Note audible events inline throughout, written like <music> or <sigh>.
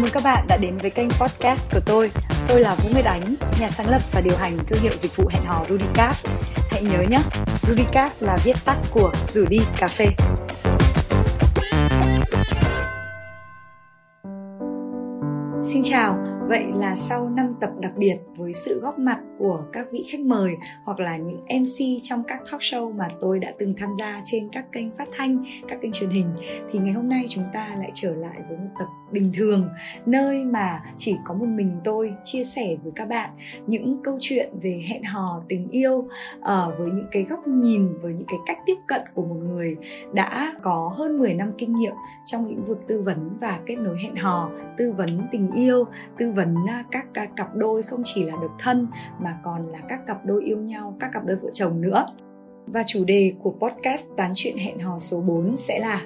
mừng các bạn đã đến với kênh podcast của tôi. Tôi là Vũ Nguyệt Ánh, nhà sáng lập và điều hành thương hiệu dịch vụ hẹn hò Rudicap. Hãy nhớ nhé, Rudicap là viết tắt của rủ đi cà phê. Xin chào, vậy là sau 5 tập đặc biệt với sự góp mặt của các vị khách mời hoặc là những MC trong các talk show mà tôi đã từng tham gia trên các kênh phát thanh, các kênh truyền hình. Thì ngày hôm nay chúng ta lại trở lại với một tập bình thường nơi mà chỉ có một mình tôi chia sẻ với các bạn những câu chuyện về hẹn hò tình yêu uh, với những cái góc nhìn với những cái cách tiếp cận của một người đã có hơn 10 năm kinh nghiệm trong lĩnh vực tư vấn và kết nối hẹn hò tư vấn tình yêu tư vấn à, các, các cặp đôi không chỉ là độc thân mà còn là các cặp đôi yêu nhau các cặp đôi vợ chồng nữa. Và chủ đề của podcast tán chuyện hẹn hò số 4 sẽ là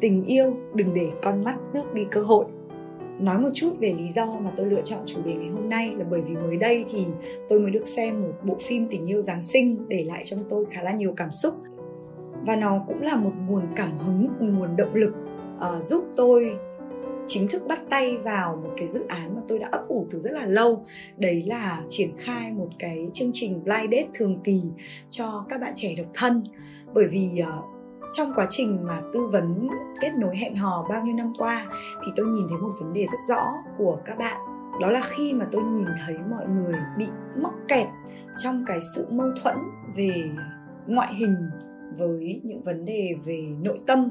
tình yêu đừng để con mắt tước đi cơ hội. Nói một chút về lý do mà tôi lựa chọn chủ đề ngày hôm nay là bởi vì mới đây thì tôi mới được xem một bộ phim tình yêu giáng sinh để lại trong tôi khá là nhiều cảm xúc. Và nó cũng là một nguồn cảm hứng một nguồn động lực uh, giúp tôi chính thức bắt tay vào một cái dự án mà tôi đã ấp ủ từ rất là lâu. Đấy là triển khai một cái chương trình blind date thường kỳ cho các bạn trẻ độc thân. Bởi vì uh, trong quá trình mà tư vấn kết nối hẹn hò bao nhiêu năm qua thì tôi nhìn thấy một vấn đề rất rõ của các bạn. Đó là khi mà tôi nhìn thấy mọi người bị mắc kẹt trong cái sự mâu thuẫn về ngoại hình với những vấn đề về nội tâm.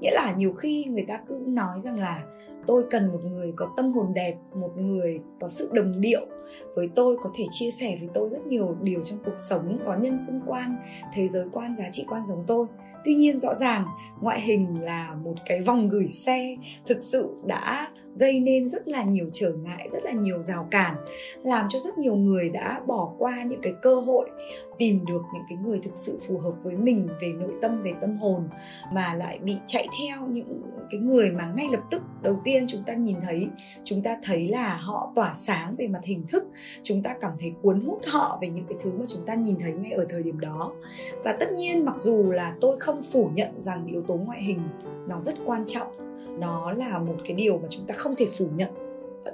Nghĩa là nhiều khi người ta cứ nói rằng là, tôi cần một người có tâm hồn đẹp, một người có sự đồng điệu với tôi, có thể chia sẻ với tôi rất nhiều điều trong cuộc sống, có nhân sinh quan, thế giới quan, giá trị quan giống tôi. Tuy nhiên rõ ràng, ngoại hình là một cái vòng gửi xe thực sự đã gây nên rất là nhiều trở ngại, rất là nhiều rào cản, làm cho rất nhiều người đã bỏ qua những cái cơ hội, tìm được những cái người thực sự phù hợp với mình về nội tâm, về tâm hồn, mà lại bị chạy theo những cái người mà ngay lập tức đầu tiên chúng ta nhìn thấy, chúng ta thấy là họ tỏa sáng về mặt hình thức, chúng ta cảm thấy cuốn hút họ về những cái thứ mà chúng ta nhìn thấy ngay ở thời điểm đó. Và tất nhiên mặc dù là tôi không phủ nhận rằng yếu tố ngoại hình nó rất quan trọng nó là một cái điều mà chúng ta không thể phủ nhận.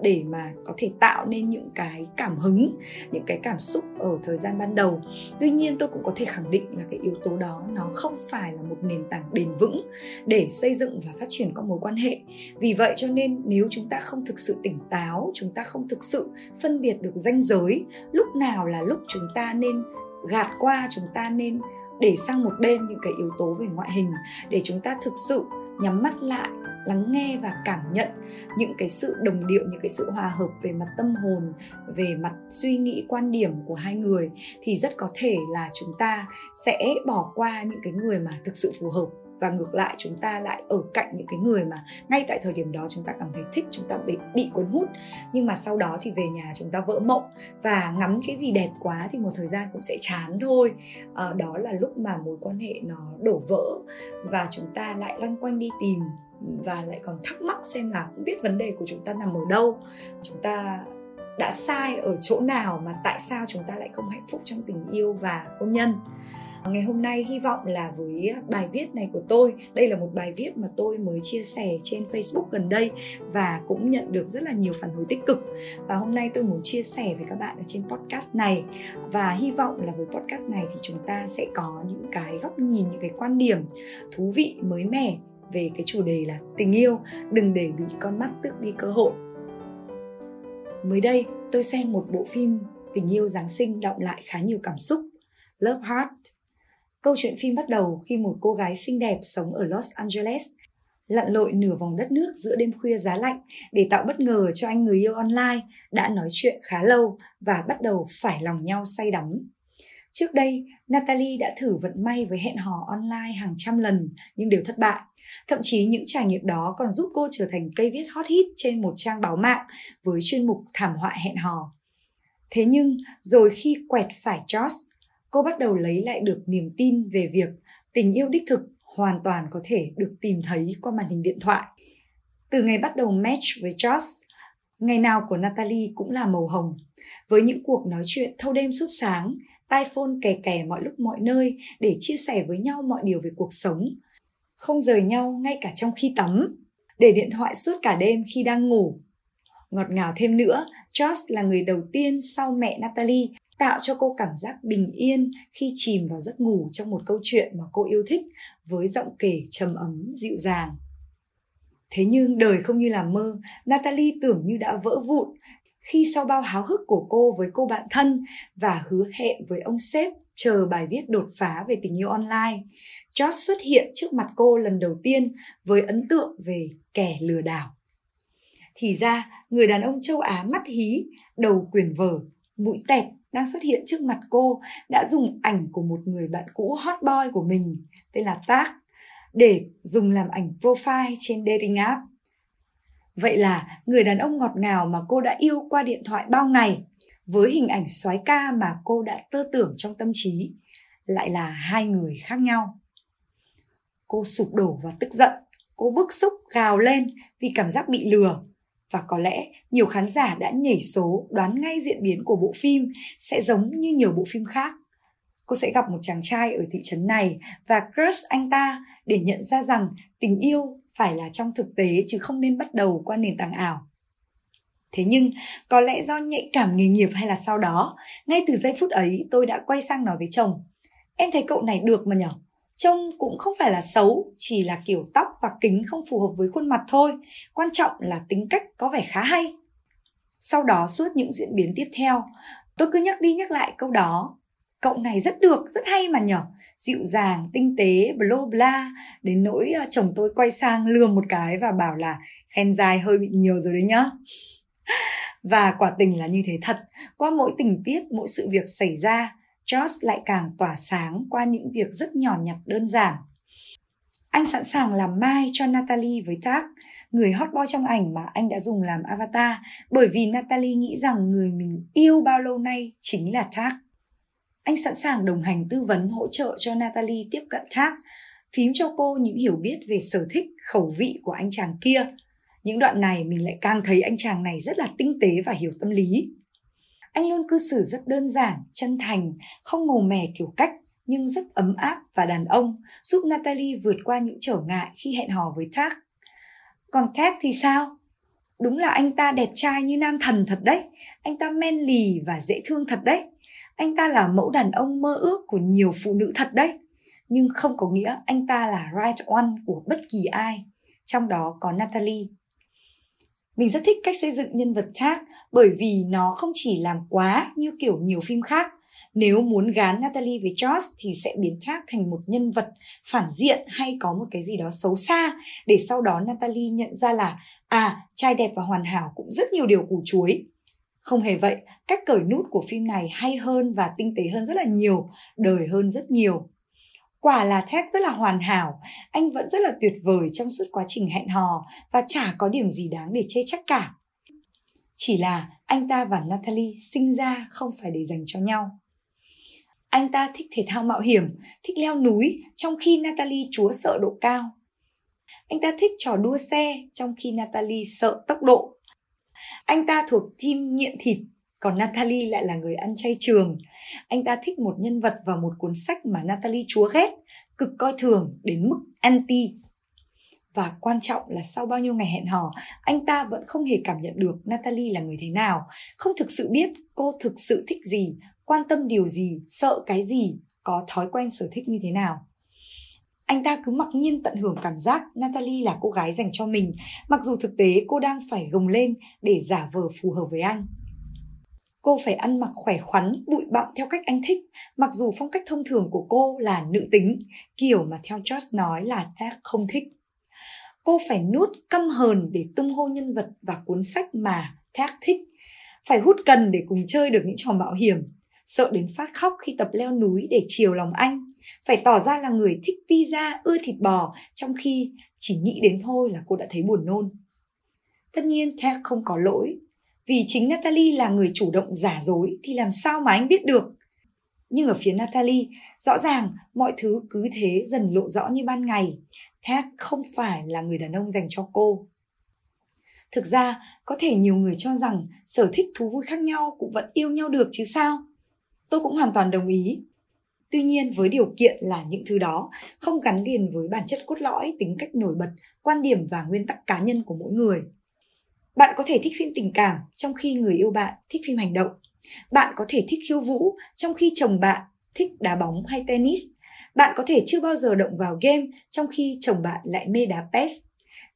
Để mà có thể tạo nên những cái cảm hứng, những cái cảm xúc ở thời gian ban đầu. Tuy nhiên tôi cũng có thể khẳng định là cái yếu tố đó nó không phải là một nền tảng bền vững để xây dựng và phát triển các mối quan hệ. Vì vậy cho nên nếu chúng ta không thực sự tỉnh táo, chúng ta không thực sự phân biệt được ranh giới, lúc nào là lúc chúng ta nên gạt qua, chúng ta nên để sang một bên những cái yếu tố về ngoại hình để chúng ta thực sự nhắm mắt lại lắng nghe và cảm nhận những cái sự đồng điệu những cái sự hòa hợp về mặt tâm hồn về mặt suy nghĩ quan điểm của hai người thì rất có thể là chúng ta sẽ bỏ qua những cái người mà thực sự phù hợp. Và ngược lại chúng ta lại ở cạnh những cái người mà ngay tại thời điểm đó chúng ta cảm thấy thích chúng ta bị bị cuốn hút. Nhưng mà sau đó thì về nhà chúng ta vỡ mộng và ngắm cái gì đẹp quá thì một thời gian cũng sẽ chán thôi. À, đó là lúc mà mối quan hệ nó đổ vỡ và chúng ta lại loanh quanh đi tìm và lại còn thắc mắc xem là không biết vấn đề của chúng ta nằm ở đâu. Chúng ta đã sai ở chỗ nào mà tại sao chúng ta lại không hạnh phúc trong tình yêu và hôn nhân? Ngày hôm nay hy vọng là với bài viết này của tôi, đây là một bài viết mà tôi mới chia sẻ trên facebook gần đây và cũng nhận được rất là nhiều phản hồi tích cực. Và hôm nay tôi muốn chia sẻ với các bạn ở trên podcast này. Và hy vọng là với podcast này thì chúng ta sẽ có những cái góc nhìn, những cái quan điểm thú vị, mới mẻ về cái chủ đề là tình yêu, đừng để bị con mắt tước đi cơ hội. Mới đây, tôi xem một bộ phim tình yêu giáng sinh động lại khá nhiều cảm xúc, love heart. Câu chuyện phim bắt đầu khi một cô gái xinh đẹp sống ở los angeles, lặn lội nửa vòng đất nước giữa đêm khuya giá lạnh để tạo bất ngờ cho anh người yêu online đã nói chuyện khá lâu và bắt đầu phải lòng nhau say đắm. Trước đây, Natalie đã thử vận may với hẹn hò online hàng trăm lần nhưng đều thất bại. Thậm chí những trải nghiệm đó còn giúp cô trở thành cây viết hot hit trên một trang báo mạng với chuyên mục thảm họa hẹn hò. Thế nhưng, rồi khi quẹt phải Josh, cô bắt đầu lấy lại được niềm tin về việc tình yêu đích thực hoàn toàn có thể được tìm thấy qua màn hình điện thoại. Từ ngày bắt đầu match với Josh, ngày nào của Natalie cũng là màu hồng. Với những cuộc nói chuyện thâu đêm suốt sáng, tai phone kè kè mọi lúc mọi nơi để chia sẻ với nhau mọi điều về cuộc sống. Không rời nhau ngay cả trong khi tắm, để điện thoại suốt cả đêm khi đang ngủ, Ngọt ngào thêm nữa, Josh là người đầu tiên sau mẹ Natalie tạo cho cô cảm giác bình yên khi chìm vào giấc ngủ trong một câu chuyện mà cô yêu thích với giọng kể trầm ấm dịu dàng. Thế nhưng đời không như là mơ, Natalie tưởng như đã vỡ vụn khi sau bao háo hức của cô với cô bạn thân và hứa hẹn với ông sếp chờ bài viết đột phá về tình yêu online, Josh xuất hiện trước mặt cô lần đầu tiên với ấn tượng về kẻ lừa đảo. Thì ra, người đàn ông châu Á mắt hí, đầu quyền vở, mũi tẹt đang xuất hiện trước mặt cô đã dùng ảnh của một người bạn cũ hot boy của mình tên là Tác để dùng làm ảnh profile trên dating app. Vậy là người đàn ông ngọt ngào mà cô đã yêu qua điện thoại bao ngày với hình ảnh soái ca mà cô đã tơ tưởng trong tâm trí lại là hai người khác nhau. Cô sụp đổ và tức giận, cô bức xúc gào lên vì cảm giác bị lừa và có lẽ nhiều khán giả đã nhảy số đoán ngay diễn biến của bộ phim sẽ giống như nhiều bộ phim khác. Cô sẽ gặp một chàng trai ở thị trấn này và crush anh ta để nhận ra rằng tình yêu phải là trong thực tế chứ không nên bắt đầu qua nền tảng ảo. Thế nhưng, có lẽ do nhạy cảm nghề nghiệp hay là sau đó, ngay từ giây phút ấy tôi đã quay sang nói với chồng. Em thấy cậu này được mà nhở? Trông cũng không phải là xấu, chỉ là kiểu tóc và kính không phù hợp với khuôn mặt thôi. Quan trọng là tính cách có vẻ khá hay. Sau đó suốt những diễn biến tiếp theo, tôi cứ nhắc đi nhắc lại câu đó. Cậu này rất được, rất hay mà nhở. Dịu dàng, tinh tế, bla bla. Đến nỗi ờ, chồng tôi quay sang lườm một cái và bảo là khen dài hơi bị nhiều rồi đấy nhá. <laughs> Và quả tình là như thế thật. Qua mỗi tình tiết, mỗi sự việc xảy ra, Josh lại càng tỏa sáng qua những việc rất nhỏ nhặt đơn giản. Anh sẵn sàng làm mai cho Natalie với Tag, người hot boy trong ảnh mà anh đã dùng làm avatar, bởi vì Natalie nghĩ rằng người mình yêu bao lâu nay chính là Tag. Anh sẵn sàng đồng hành tư vấn hỗ trợ cho Natalie tiếp cận thác, phím cho cô những hiểu biết về sở thích, khẩu vị của anh chàng kia. Những đoạn này mình lại càng thấy anh chàng này rất là tinh tế và hiểu tâm lý. Anh luôn cư xử rất đơn giản, chân thành, không ngồ mè kiểu cách, nhưng rất ấm áp và đàn ông, giúp Natalie vượt qua những trở ngại khi hẹn hò với Thác. Còn Thác thì sao? Đúng là anh ta đẹp trai như nam thần thật đấy, anh ta men lì và dễ thương thật đấy. Anh ta là mẫu đàn ông mơ ước của nhiều phụ nữ thật đấy. Nhưng không có nghĩa anh ta là right one của bất kỳ ai, trong đó có Natalie. Mình rất thích cách xây dựng nhân vật Thác bởi vì nó không chỉ làm quá như kiểu nhiều phim khác. Nếu muốn gán Natalie với Josh thì sẽ biến Thác thành một nhân vật phản diện hay có một cái gì đó xấu xa để sau đó Natalie nhận ra là à, trai đẹp và hoàn hảo cũng rất nhiều điều củ chuối. Không hề vậy, cách cởi nút của phim này hay hơn và tinh tế hơn rất là nhiều, đời hơn rất nhiều. Quả là Ted rất là hoàn hảo, anh vẫn rất là tuyệt vời trong suốt quá trình hẹn hò và chả có điểm gì đáng để chê trách cả. Chỉ là anh ta và Natalie sinh ra không phải để dành cho nhau. Anh ta thích thể thao mạo hiểm, thích leo núi, trong khi Natalie chúa sợ độ cao. Anh ta thích trò đua xe, trong khi Natalie sợ tốc độ. Anh ta thuộc team nghiện thịt, còn Natalie lại là người ăn chay trường. Anh ta thích một nhân vật và một cuốn sách mà Natalie chúa ghét, cực coi thường đến mức anti. Và quan trọng là sau bao nhiêu ngày hẹn hò, anh ta vẫn không hề cảm nhận được Natalie là người thế nào, không thực sự biết cô thực sự thích gì, quan tâm điều gì, sợ cái gì, có thói quen sở thích như thế nào. Anh ta cứ mặc nhiên tận hưởng cảm giác Natalie là cô gái dành cho mình, mặc dù thực tế cô đang phải gồng lên để giả vờ phù hợp với anh. Cô phải ăn mặc khỏe khoắn, bụi bặm theo cách anh thích, mặc dù phong cách thông thường của cô là nữ tính, kiểu mà theo Josh nói là ta không thích. Cô phải nuốt căm hờn để tung hô nhân vật và cuốn sách mà Thác thích. Phải hút cần để cùng chơi được những trò mạo hiểm. Sợ đến phát khóc khi tập leo núi để chiều lòng anh. Phải tỏ ra là người thích pizza, ưa thịt bò, trong khi chỉ nghĩ đến thôi là cô đã thấy buồn nôn. Tất nhiên Ted không có lỗi vì chính Natalie là người chủ động giả dối thì làm sao mà anh biết được. Nhưng ở phía Natalie, rõ ràng mọi thứ cứ thế dần lộ rõ như ban ngày. Ted không phải là người đàn ông dành cho cô. Thực ra, có thể nhiều người cho rằng sở thích thú vui khác nhau cũng vẫn yêu nhau được chứ sao? Tôi cũng hoàn toàn đồng ý. Tuy nhiên với điều kiện là những thứ đó không gắn liền với bản chất cốt lõi, tính cách nổi bật, quan điểm và nguyên tắc cá nhân của mỗi người Bạn có thể thích phim tình cảm trong khi người yêu bạn thích phim hành động. Bạn có thể thích khiêu vũ trong khi chồng bạn thích đá bóng hay tennis. Bạn có thể chưa bao giờ động vào game trong khi chồng bạn lại mê đá PES.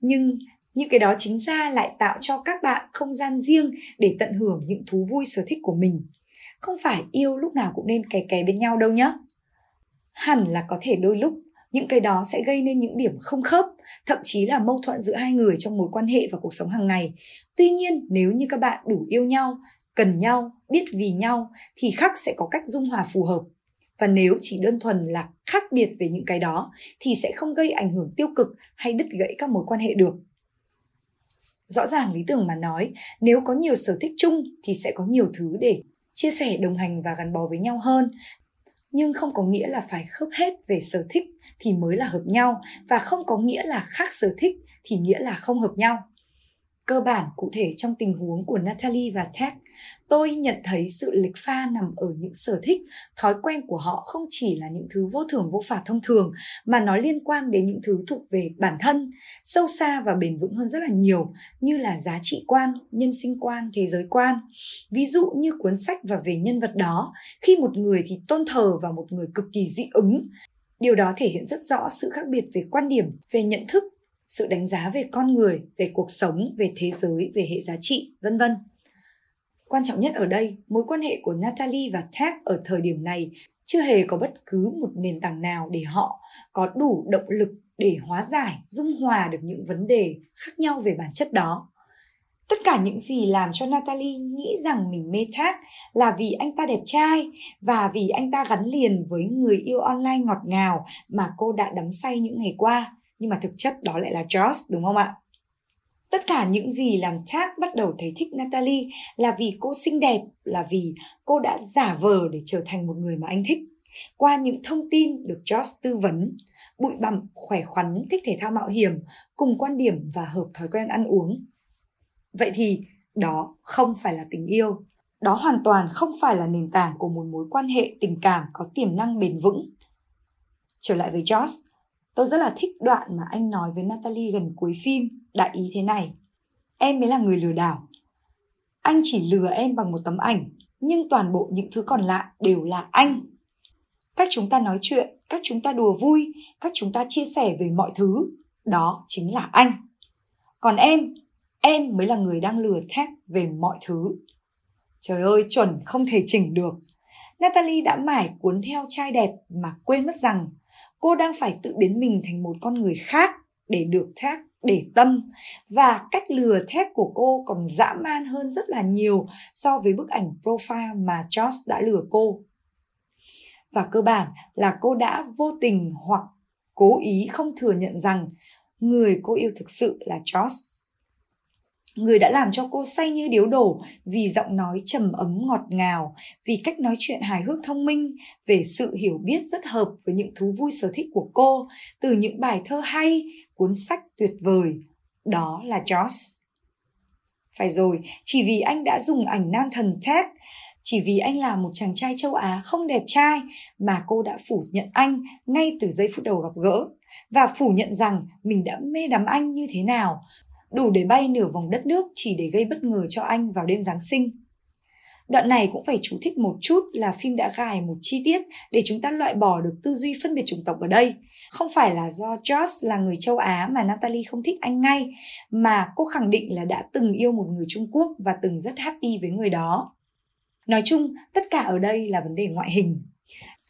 Nhưng những cái đó chính ra lại tạo cho các bạn không gian riêng để tận hưởng những thú vui sở thích của mình. Không phải yêu lúc nào cũng nên kè kè bên nhau đâu nhé. Hẳn là có thể đôi lúc những cái đó sẽ gây nên những điểm không khớp, thậm chí là mâu thuẫn giữa hai người trong mối quan hệ và cuộc sống hàng ngày. Tuy nhiên, nếu như các bạn đủ yêu nhau, cần nhau, biết vì nhau thì khắc sẽ có cách dung hòa phù hợp. Và nếu chỉ đơn thuần là khác biệt về những cái đó thì sẽ không gây ảnh hưởng tiêu cực hay đứt gãy các mối quan hệ được. Rõ ràng lý tưởng mà nói, nếu có nhiều sở thích chung thì sẽ có nhiều thứ để chia sẻ, đồng hành và gắn bó với nhau hơn. Nhưng không có nghĩa là phải khớp hết về sở thích thì mới là hợp nhau và không có nghĩa là khác sở thích thì nghĩa là không hợp nhau. Cơ bản cụ thể trong tình huống của Natalie và Ted, tôi nhận thấy sự lệch pha nằm ở những sở thích, thói quen của họ không chỉ là những thứ vô thường vô phạt thông thường mà nó liên quan đến những thứ thuộc về bản thân, sâu xa và bền vững hơn rất là nhiều như là giá trị quan, nhân sinh quan, thế giới quan. Ví dụ như cuốn sách và về nhân vật đó, khi một người thì tôn thờ và một người cực kỳ dị ứng, Điều đó thể hiện rất rõ sự khác biệt về quan điểm, về nhận thức, sự đánh giá về con người, về cuộc sống, về thế giới, về hệ giá trị, vân vân. Quan trọng nhất ở đây, mối quan hệ của Natalie và Tag ở thời điểm này chưa hề có bất cứ một nền tảng nào để họ có đủ động lực để hóa giải, dung hòa được những vấn đề khác nhau về bản chất đó. Tất cả những gì làm cho Natalie nghĩ rằng mình mê Thác là vì anh ta đẹp trai và vì anh ta gắn liền với người yêu online ngọt ngào mà cô đã đắm say những ngày qua. Nhưng mà thực chất đó lại là Josh đúng không ạ? Tất cả những gì làm Thác bắt đầu thấy thích Natalie là vì cô xinh đẹp, là vì cô đã giả vờ để trở thành một người mà anh thích. Qua những thông tin được Josh tư vấn, bụi bặm, khỏe khoắn, thích thể thao mạo hiểm, cùng quan điểm và hợp thói quen ăn uống, vậy thì đó không phải là tình yêu. Đó hoàn toàn không phải là nền tảng của một mối quan hệ tình cảm có tiềm năng bền vững. Trở lại với Josh tôi rất là thích đoạn mà anh nói với Natalie gần cuối phim đại ý thế này em mới là người lừa đảo anh chỉ lừa em bằng một tấm ảnh nhưng toàn bộ những thứ còn lại đều là anh cách chúng ta nói chuyện cách chúng ta đùa vui cách chúng ta chia sẻ về mọi thứ đó chính là anh còn em em mới là người đang lừa thét về mọi thứ. Trời ơi, chuẩn không thể chỉnh được. Natalie đã mải cuốn theo trai đẹp mà quên mất rằng cô đang phải tự biến mình thành một con người khác để được thét, để tâm. Và cách lừa thét của cô còn dã man hơn rất là nhiều so với bức ảnh profile mà Josh đã lừa cô. Và cơ bản là cô đã vô tình hoặc cố ý không thừa nhận rằng người cô yêu thực sự là Josh người đã làm cho cô say như điếu đổ vì giọng nói trầm ấm ngọt ngào, vì cách nói chuyện hài hước thông minh, về sự hiểu biết rất hợp với những thú vui sở thích của cô, từ những bài thơ hay, cuốn sách tuyệt vời. Đó là Josh. Phải rồi, chỉ vì anh đã dùng ảnh nam thần Ted, chỉ vì anh là một chàng trai châu Á không đẹp trai mà cô đã phủ nhận anh ngay từ giây phút đầu gặp gỡ và phủ nhận rằng mình đã mê đắm anh như thế nào đủ để bay nửa vòng đất nước chỉ để gây bất ngờ cho anh vào đêm Giáng sinh. Đoạn này cũng phải chú thích một chút là phim đã gài một chi tiết để chúng ta loại bỏ được tư duy phân biệt chủng tộc ở đây. Không phải là do Josh là người châu Á mà Natalie không thích anh ngay, mà cô khẳng định là đã từng yêu một người Trung Quốc và từng rất happy với người đó. Nói chung, tất cả ở đây là vấn đề ngoại hình.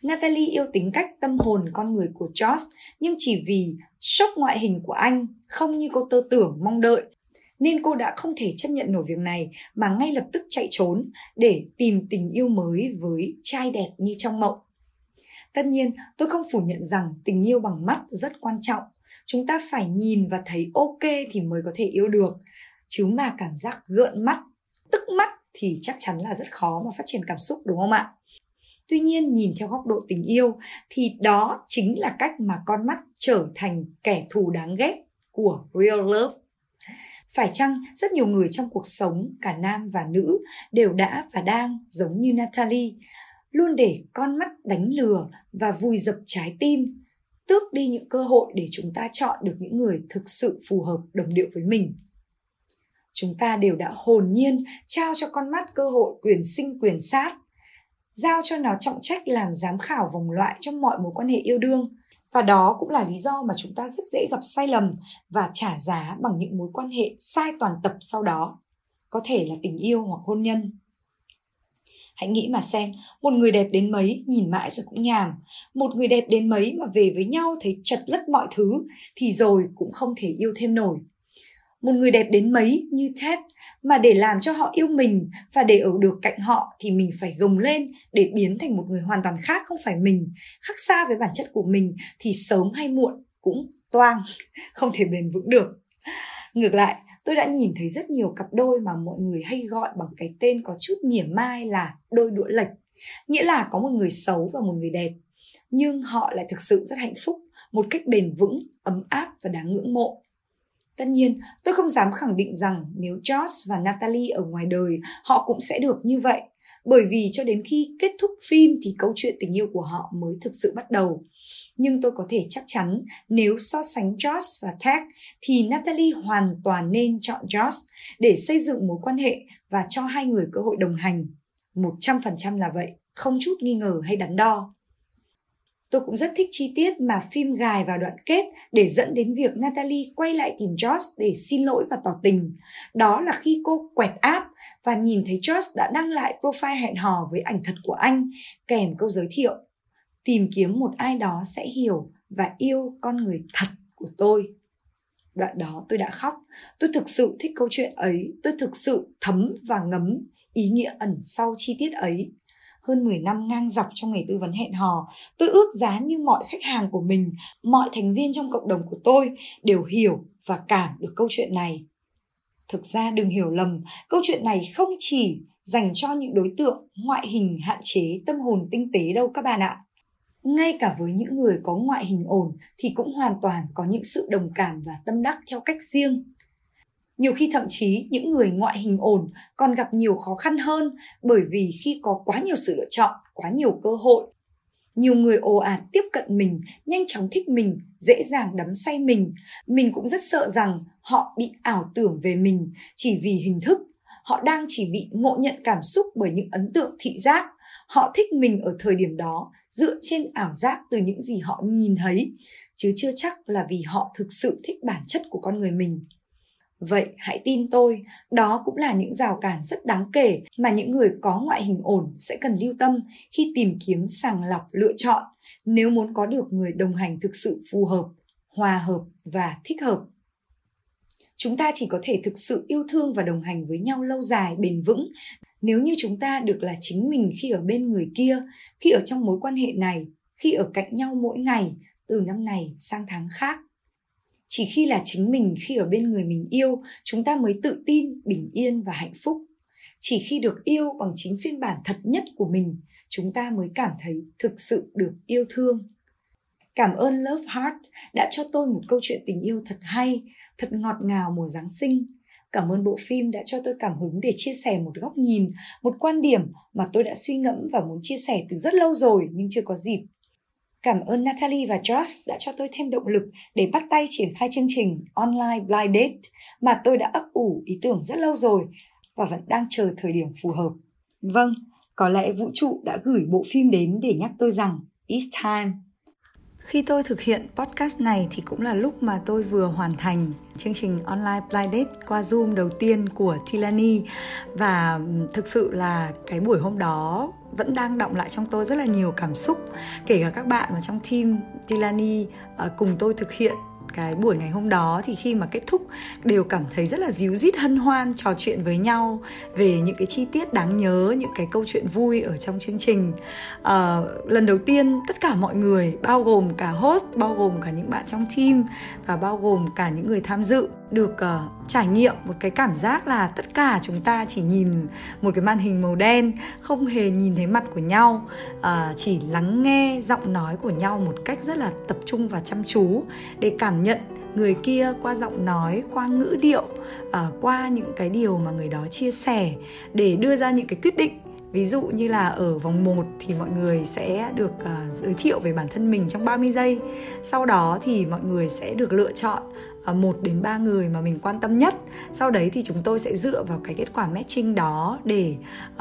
Natalie yêu tính cách tâm hồn con người của Josh nhưng chỉ vì sốc ngoại hình của anh không như cô tơ tưởng mong đợi nên cô đã không thể chấp nhận nổi việc này mà ngay lập tức chạy trốn để tìm tình yêu mới với trai đẹp như trong mộng. Tất nhiên, tôi không phủ nhận rằng tình yêu bằng mắt rất quan trọng. Chúng ta phải nhìn và thấy ok thì mới có thể yêu được. Chứ mà cảm giác gợn mắt, tức mắt thì chắc chắn là rất khó mà phát triển cảm xúc đúng không ạ? Tuy nhiên nhìn theo góc độ tình yêu thì đó chính là cách mà con mắt trở thành kẻ thù đáng ghét của real love. Phải chăng rất nhiều người trong cuộc sống, cả nam và nữ, đều đã và đang giống như Natalie, luôn để con mắt đánh lừa và vùi dập trái tim, tước đi những cơ hội để chúng ta chọn được những người thực sự phù hợp đồng điệu với mình. chúng ta đều đã hồn nhiên trao cho con mắt cơ hội quyền sinh quyền sát giao cho nó trọng trách làm giám khảo vòng loại trong mọi mối quan hệ yêu đương. Và đó cũng là lý do mà chúng ta rất dễ gặp sai lầm và trả giá bằng những mối quan hệ sai toàn tập sau đó, có thể là tình yêu hoặc hôn nhân. Hãy nghĩ mà xem, một người đẹp đến mấy nhìn mãi rồi cũng nhàm. Một người đẹp đến mấy mà về với nhau thấy chật lất mọi thứ thì rồi cũng không thể yêu thêm nổi. Một người đẹp đến mấy như Ted mà để làm cho họ yêu mình và để ở được cạnh họ thì mình phải gồng lên để biến thành một người hoàn toàn khác không phải mình, khác xa với bản chất của mình thì sớm hay muộn cũng toang, <laughs> không thể bền vững được. Ngược lại, tôi đã nhìn thấy rất nhiều cặp đôi mà mọi người hay gọi bằng cái tên có chút mỉa mai là đôi đũa lệch, nghĩa là có một người xấu và một người đẹp, nhưng họ lại thực sự rất hạnh phúc, một cách bền vững, ấm áp và đáng ngưỡng mộ. Tất nhiên, tôi không dám khẳng định rằng nếu Josh và Natalie ở ngoài đời, họ cũng sẽ được như vậy. Bởi vì cho đến khi kết thúc phim thì câu chuyện tình yêu của họ mới thực sự bắt đầu. Nhưng tôi có thể chắc chắn nếu so sánh Josh và Tag thì Natalie hoàn toàn nên chọn Josh để xây dựng mối quan hệ và cho hai người cơ hội đồng hành. 100% là vậy, không chút nghi ngờ hay đắn đo. Tôi cũng rất thích chi tiết mà phim gài vào đoạn kết để dẫn đến việc Natalie quay lại tìm Josh để xin lỗi và tỏ tình. Đó là khi cô quẹt app và nhìn thấy Josh đã đăng lại profile hẹn hò với ảnh thật của anh kèm câu giới thiệu. Tìm kiếm một ai đó sẽ hiểu và yêu con người thật của tôi. Đoạn đó tôi đã khóc. Tôi thực sự thích câu chuyện ấy. Tôi thực sự thấm và ngấm ý nghĩa ẩn sau chi tiết ấy hơn 10 năm ngang dọc trong nghề tư vấn hẹn hò, tôi ước giá như mọi khách hàng của mình, mọi thành viên trong cộng đồng của tôi đều hiểu và cảm được câu chuyện này. Thực ra đừng hiểu lầm, câu chuyện này không chỉ dành cho những đối tượng ngoại hình hạn chế tâm hồn tinh tế đâu các bạn ạ. Ngay cả với những người có ngoại hình ổn thì cũng hoàn toàn có những sự đồng cảm và tâm đắc theo cách riêng nhiều khi thậm chí những người ngoại hình ổn còn gặp nhiều khó khăn hơn bởi vì khi có quá nhiều sự lựa chọn, quá nhiều cơ hội. Nhiều người ồ ạt tiếp cận mình, nhanh chóng thích mình, dễ dàng đắm say mình. Mình cũng rất sợ rằng họ bị ảo tưởng về mình chỉ vì hình thức. Họ đang chỉ bị ngộ nhận cảm xúc bởi những ấn tượng thị giác. Họ thích mình ở thời điểm đó, dựa trên ảo giác từ những gì họ nhìn thấy, chứ chưa chắc là vì họ thực sự thích bản chất của con người mình. Vậy hãy tin tôi, đó cũng là những rào cản rất đáng kể mà những người có ngoại hình ổn sẽ cần lưu tâm khi tìm kiếm sàng lọc lựa chọn nếu muốn có được người đồng hành thực sự phù hợp, hòa hợp và thích hợp. Chúng ta chỉ có thể thực sự yêu thương và đồng hành với nhau lâu dài, bền vững nếu như chúng ta được là chính mình khi ở bên người kia, khi ở trong mối quan hệ này, khi ở cạnh nhau mỗi ngày, từ năm này sang tháng khác chỉ khi là chính mình, khi ở bên người mình yêu, chúng ta mới tự tin, bình yên và hạnh phúc. Chỉ khi được yêu bằng chính phiên bản thật nhất của mình, chúng ta mới cảm thấy thực sự được yêu thương. Cảm ơn love heart đã cho tôi một câu chuyện tình yêu thật hay, thật ngọt ngào mùa giáng sinh. Cảm ơn bộ phim đã cho tôi cảm hứng để chia sẻ một góc nhìn, một quan điểm mà tôi đã suy ngẫm và muốn chia sẻ từ rất lâu rồi nhưng chưa có dịp. Cảm ơn Natalie và Josh đã cho tôi thêm động lực để bắt tay triển khai chương trình Online Blind Date mà tôi đã ấp ủ ý tưởng rất lâu rồi và vẫn đang chờ thời điểm phù hợp. Vâng, có lẽ vũ trụ đã gửi bộ phim đến để nhắc tôi rằng it's time. Khi tôi thực hiện podcast này thì cũng là lúc mà tôi vừa hoàn thành chương trình online blind date qua Zoom đầu tiên của Tilani và ừ, thực sự là cái buổi hôm đó vẫn đang động lại trong tôi rất là nhiều cảm xúc. Kể cả các bạn mà trong team Tilani uh, ờ, cùng tôi thực hiện cái buổi ngày hôm đó thì khi mà kết thúc đều cảm thấy rất là díu dít hân hoan trò chuyện với nhau về những cái chi tiết đáng nhớ những cái câu chuyện vui ở trong chương trình. À, lần đầu tiên tất cả mọi người bao gồm cả host bao gồm cả những bạn trong team và bao gồm cả những người tham dự được uh, trải nghiệm một cái cảm giác là tất cả chúng ta chỉ nhìn một cái màn hình màu đen không hề nhìn thấy mặt của nhau à, chỉ lắng nghe giọng nói của nhau một cách rất là tập trung và chăm chú để cảm nhận người kia qua giọng nói qua ngữ điệu à, qua những cái điều mà người đó chia sẻ để đưa ra những cái quyết định Ví dụ như là ở vòng 1 thì mọi người sẽ được uh, giới thiệu về bản thân mình trong 30 giây. Sau đó thì mọi người sẽ được lựa chọn À, một đến ba người mà mình quan tâm nhất. Sau đấy thì chúng tôi sẽ dựa vào cái kết quả matching đó để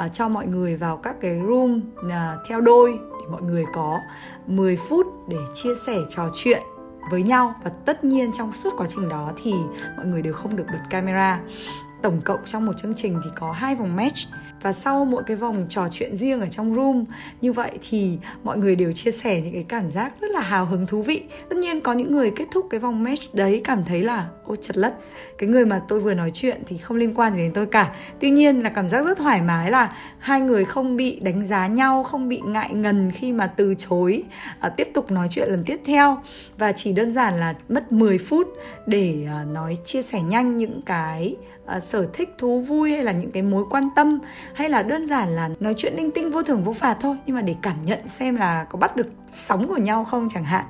uh, cho mọi người vào các cái room uh, theo đôi để mọi người có 10 phút để chia sẻ trò chuyện với nhau. Và tất nhiên trong suốt quá trình đó thì mọi người đều không được bật camera. Tổng cộng trong một chương trình thì có hai vòng match và sau mỗi cái vòng trò chuyện riêng ở trong room như vậy thì mọi người đều chia sẻ những cái cảm giác rất là hào hứng thú vị. Tất nhiên có những người kết thúc cái vòng match đấy cảm thấy là ô chật lất cái người mà tôi vừa nói chuyện thì không liên quan gì đến tôi cả. Tuy nhiên là cảm giác rất thoải mái là hai người không bị đánh giá nhau không bị ngại ngần khi mà từ chối à, tiếp tục nói chuyện lần tiếp theo. Và chỉ đơn giản là mất 10 phút để à, nói chia sẻ nhanh những cái Ờ, sở thích, thú vui hay là những cái mối quan tâm? Hay là đơn giản là nói chuyện linh tinh vô thưởng vô phạt thôi, nhưng mà để cảm nhận xem là có bắt được sóng của nhau không chẳng hạn.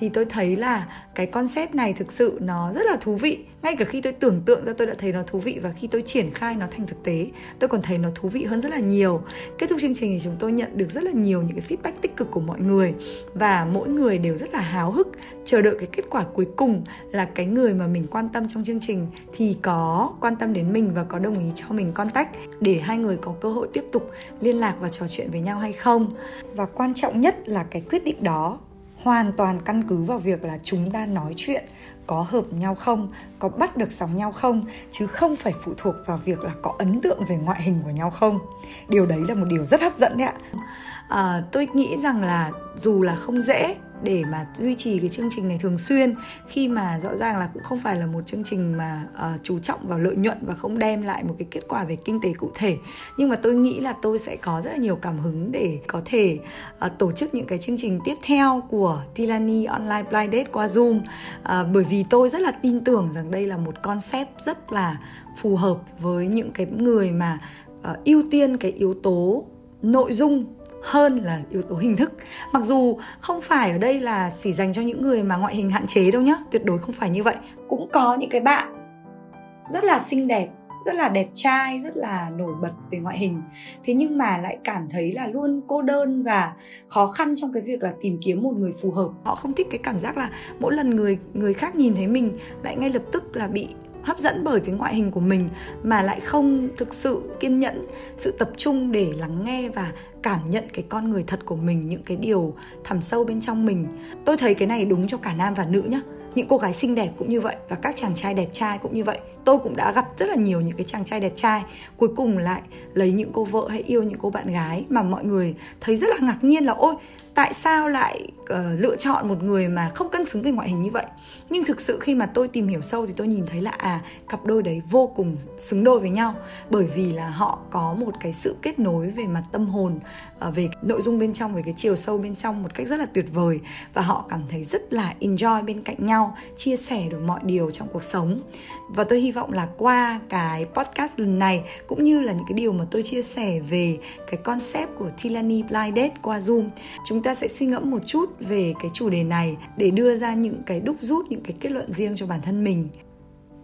Thì tôi thấy là cái concept này thực sự nó rất là thú vị. Ngay cả khi tôi tưởng tượng ra tôi đã thấy nó thú vị và khi tôi triển khai nó thành thực tế, tôi còn thấy nó thú vị hơn rất là nhiều. Kết thúc chương trình thì chúng tôi nhận được rất là nhiều những cái feedback tích cực của mọi người và mỗi người đều rất là háo hức, chờ đợi cái kết quả cuối cùng là cái người mà mình quan tâm trong chương trình thì có quan tâm đến mình và có đồng ý cho mình contact để hai người có cơ hội tiếp tục liên lạc và trò chuyện với nhau hay không. Và quan trọng nhất là cái quyết định đó. Hoàn toàn căn cứ vào việc là chúng ta nói chuyện có hợp nhau không có bắt được sóng nhau không chứ không phải phụ thuộc vào việc là có ấn tượng về ngoại hình của nhau không. Điều đấy là một điều rất hấp dẫn đấy ạ. À, tôi nghĩ rằng là dù là không dễ để mà duy trì cái chương trình này thường xuyên khi mà rõ ràng là cũng không phải là một chương trình mà uh, chú trọng vào lợi nhuận và không đem lại một cái kết quả về kinh tế cụ thể. Nhưng mà tôi nghĩ là tôi sẽ có rất là nhiều cảm hứng để có thể uh, tổ chức những cái chương trình tiếp theo của Tilani Online Blind Date qua Zoom. Uh, bởi vì tôi rất là tin tưởng rằng đây là một concept rất là phù hợp với những cái người mà uh, ưu tiên cái yếu tố nội dung hơn là yếu tố hình thức. Mặc dù không phải ở đây là chỉ dành cho những người mà ngoại hình hạn chế đâu nhá, tuyệt đối không phải như vậy. Cũng có những cái bạn rất là xinh đẹp, rất là đẹp trai, rất là nổi bật về ngoại hình. Thế nhưng mà lại cảm thấy là luôn cô đơn và khó khăn trong cái việc là tìm kiếm một người phù hợp. Họ không thích cái cảm giác là mỗi lần người người khác nhìn thấy mình lại ngay lập tức là bị hấp dẫn bởi cái ngoại hình của mình mà lại không thực sự kiên nhẫn, sự tập trung để lắng nghe và cảm nhận cái con người thật của mình, những cái điều thẳm sâu bên trong mình. Tôi thấy cái này đúng cho cả nam và nữ nhá. Những cô gái xinh đẹp cũng như vậy và các chàng trai đẹp trai cũng như vậy. Tôi cũng đã gặp rất là nhiều những cái chàng trai đẹp trai, cuối cùng lại lấy những cô vợ hay yêu những cô bạn gái mà mọi người thấy rất là ngạc nhiên là, ôi tại sao lại uh, lựa chọn một người mà không cân xứng về ngoại hình như vậy? Nhưng thực sự khi mà tôi tìm hiểu sâu thì tôi nhìn thấy là à cặp đôi đấy vô cùng xứng đôi với nhau. Bởi vì là họ có một cái sự kết nối về mặt tâm hồn uh, về nội dung bên trong về cái chiều sâu bên trong một cách rất là tuyệt vời. Và họ cảm thấy rất là enjoy bên cạnh nhau chia sẻ được mọi điều trong cuộc sống. Và tôi hy vọng là qua cái podcast lần này cũng như là những cái điều mà tôi chia sẻ về cái concept của Tilani Blind Date qua Zoom chúng chúng ta sẽ suy ngẫm một chút về cái chủ đề này để đưa ra những cái đúc rút, những cái kết luận riêng cho bản thân mình.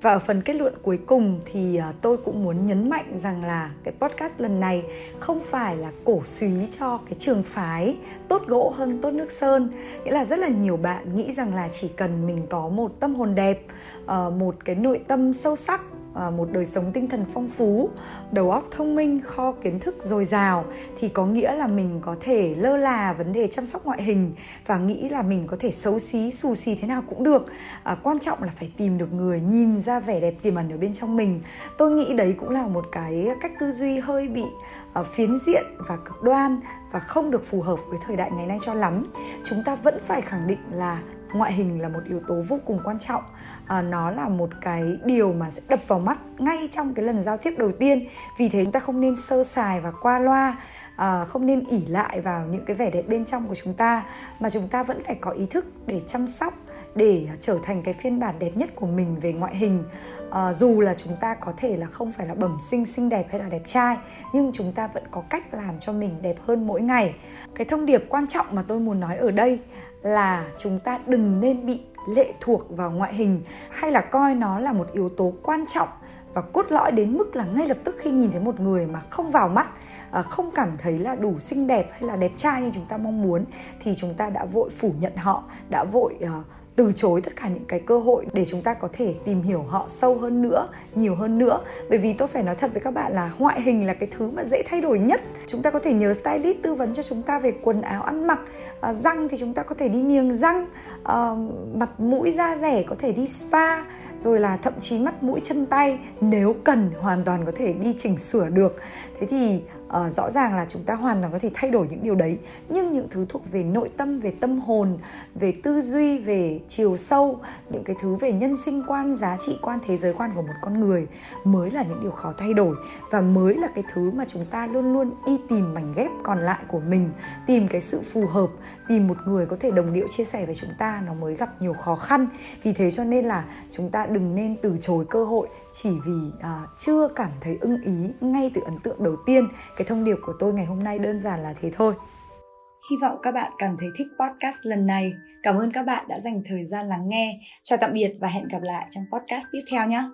Và ở phần kết luận cuối cùng thì à, tôi cũng muốn nhấn mạnh rằng là cái podcast lần này không phải là cổ suý cho cái trường phái tốt gỗ hơn tốt nước sơn. Nghĩa là rất là nhiều bạn nghĩ rằng là chỉ cần mình có một tâm hồn đẹp ờ, một cái nội tâm sâu sắc À, một đời sống tinh thần phong phú đầu óc thông minh kho kiến thức dồi dào thì có nghĩa là mình có thể lơ là vấn đề chăm sóc ngoại hình và nghĩ là mình có thể xấu xí xù xì thế nào cũng được. À, quan trọng là phải tìm được người nhìn ra vẻ đẹp tiềm ẩn ở bên trong mình. Tôi nghĩ đấy cũng là một cái cách tư duy hơi bị uh, phiến diện và cực đoan và không được phù hợp với thời đại ngày nay cho lắm. Chúng ta vẫn phải khẳng định là ngoại hình là một yếu tố vô cùng quan trọng. À, nó là một cái điều mà sẽ đập vào mắt ngay trong cái lần giao tiếp đầu tiên. Vì thế chúng ta không nên sơ sài và qua loa à, không nên ỉ lại vào những cái vẻ đẹp bên trong của chúng ta mà chúng ta vẫn phải có ý thức để chăm sóc để trở thành cái phiên bản đẹp nhất của mình về ngoại hình. À, dù là chúng ta có thể là không phải là bẩm sinh xinh đẹp hay là đẹp trai nhưng chúng ta vẫn có cách làm cho mình đẹp hơn mỗi ngày. Cái thông điệp quan trọng mà tôi muốn nói ở đây là chúng ta đừng nên bị lệ thuộc vào ngoại hình hay là coi nó là một yếu tố quan trọng và cốt lõi đến mức là ngay lập tức khi nhìn thấy một người mà không vào mắt à, không cảm thấy là đủ xinh đẹp hay là đẹp trai như chúng ta mong muốn thì chúng ta đã vội phủ nhận họ, đã vội à, từ chối tất cả những cái cơ hội để chúng ta có thể tìm hiểu họ sâu hơn nữa nhiều hơn nữa. Bởi vì tôi phải nói thật với các bạn là ngoại hình là cái thứ mà dễ thay đổi nhất. Chúng ta có thể nhờ stylist tư vấn cho chúng ta về quần áo ăn mặc à, răng thì chúng ta có thể đi niềng răng à, mặt mũi da rẻ có thể đi spa rồi là thậm chí mắt mũi chân tay nếu cần hoàn toàn có thể đi chỉnh sửa được. Thế thì uh, rõ ràng là chúng ta hoàn toàn có thể thay đổi những điều đấy. Nhưng những thứ thuộc về nội tâm về tâm hồn về tư duy về chiều sâu những cái thứ về nhân sinh quan giá trị quan thế giới quan của một con người mới là những điều khó thay đổi và mới là cái thứ mà chúng ta luôn luôn đi tìm mảnh ghép còn lại của mình tìm cái sự phù hợp tìm một người có thể đồng điệu chia sẻ với chúng ta nó mới gặp nhiều khó khăn. Vì thế cho nên là chúng ta đừng nên từ chối cơ hội chỉ vì uh, chưa cảm thấy ưng ý ngay từ ấn tượng đầu tiên. Cái thông điệp của tôi ngày hôm nay đơn giản là thế thôi. Hy vọng các bạn cảm thấy thích podcast lần này. Cảm ơn các bạn đã dành thời gian lắng nghe. Chào tạm biệt và hẹn gặp lại trong podcast tiếp theo nhé.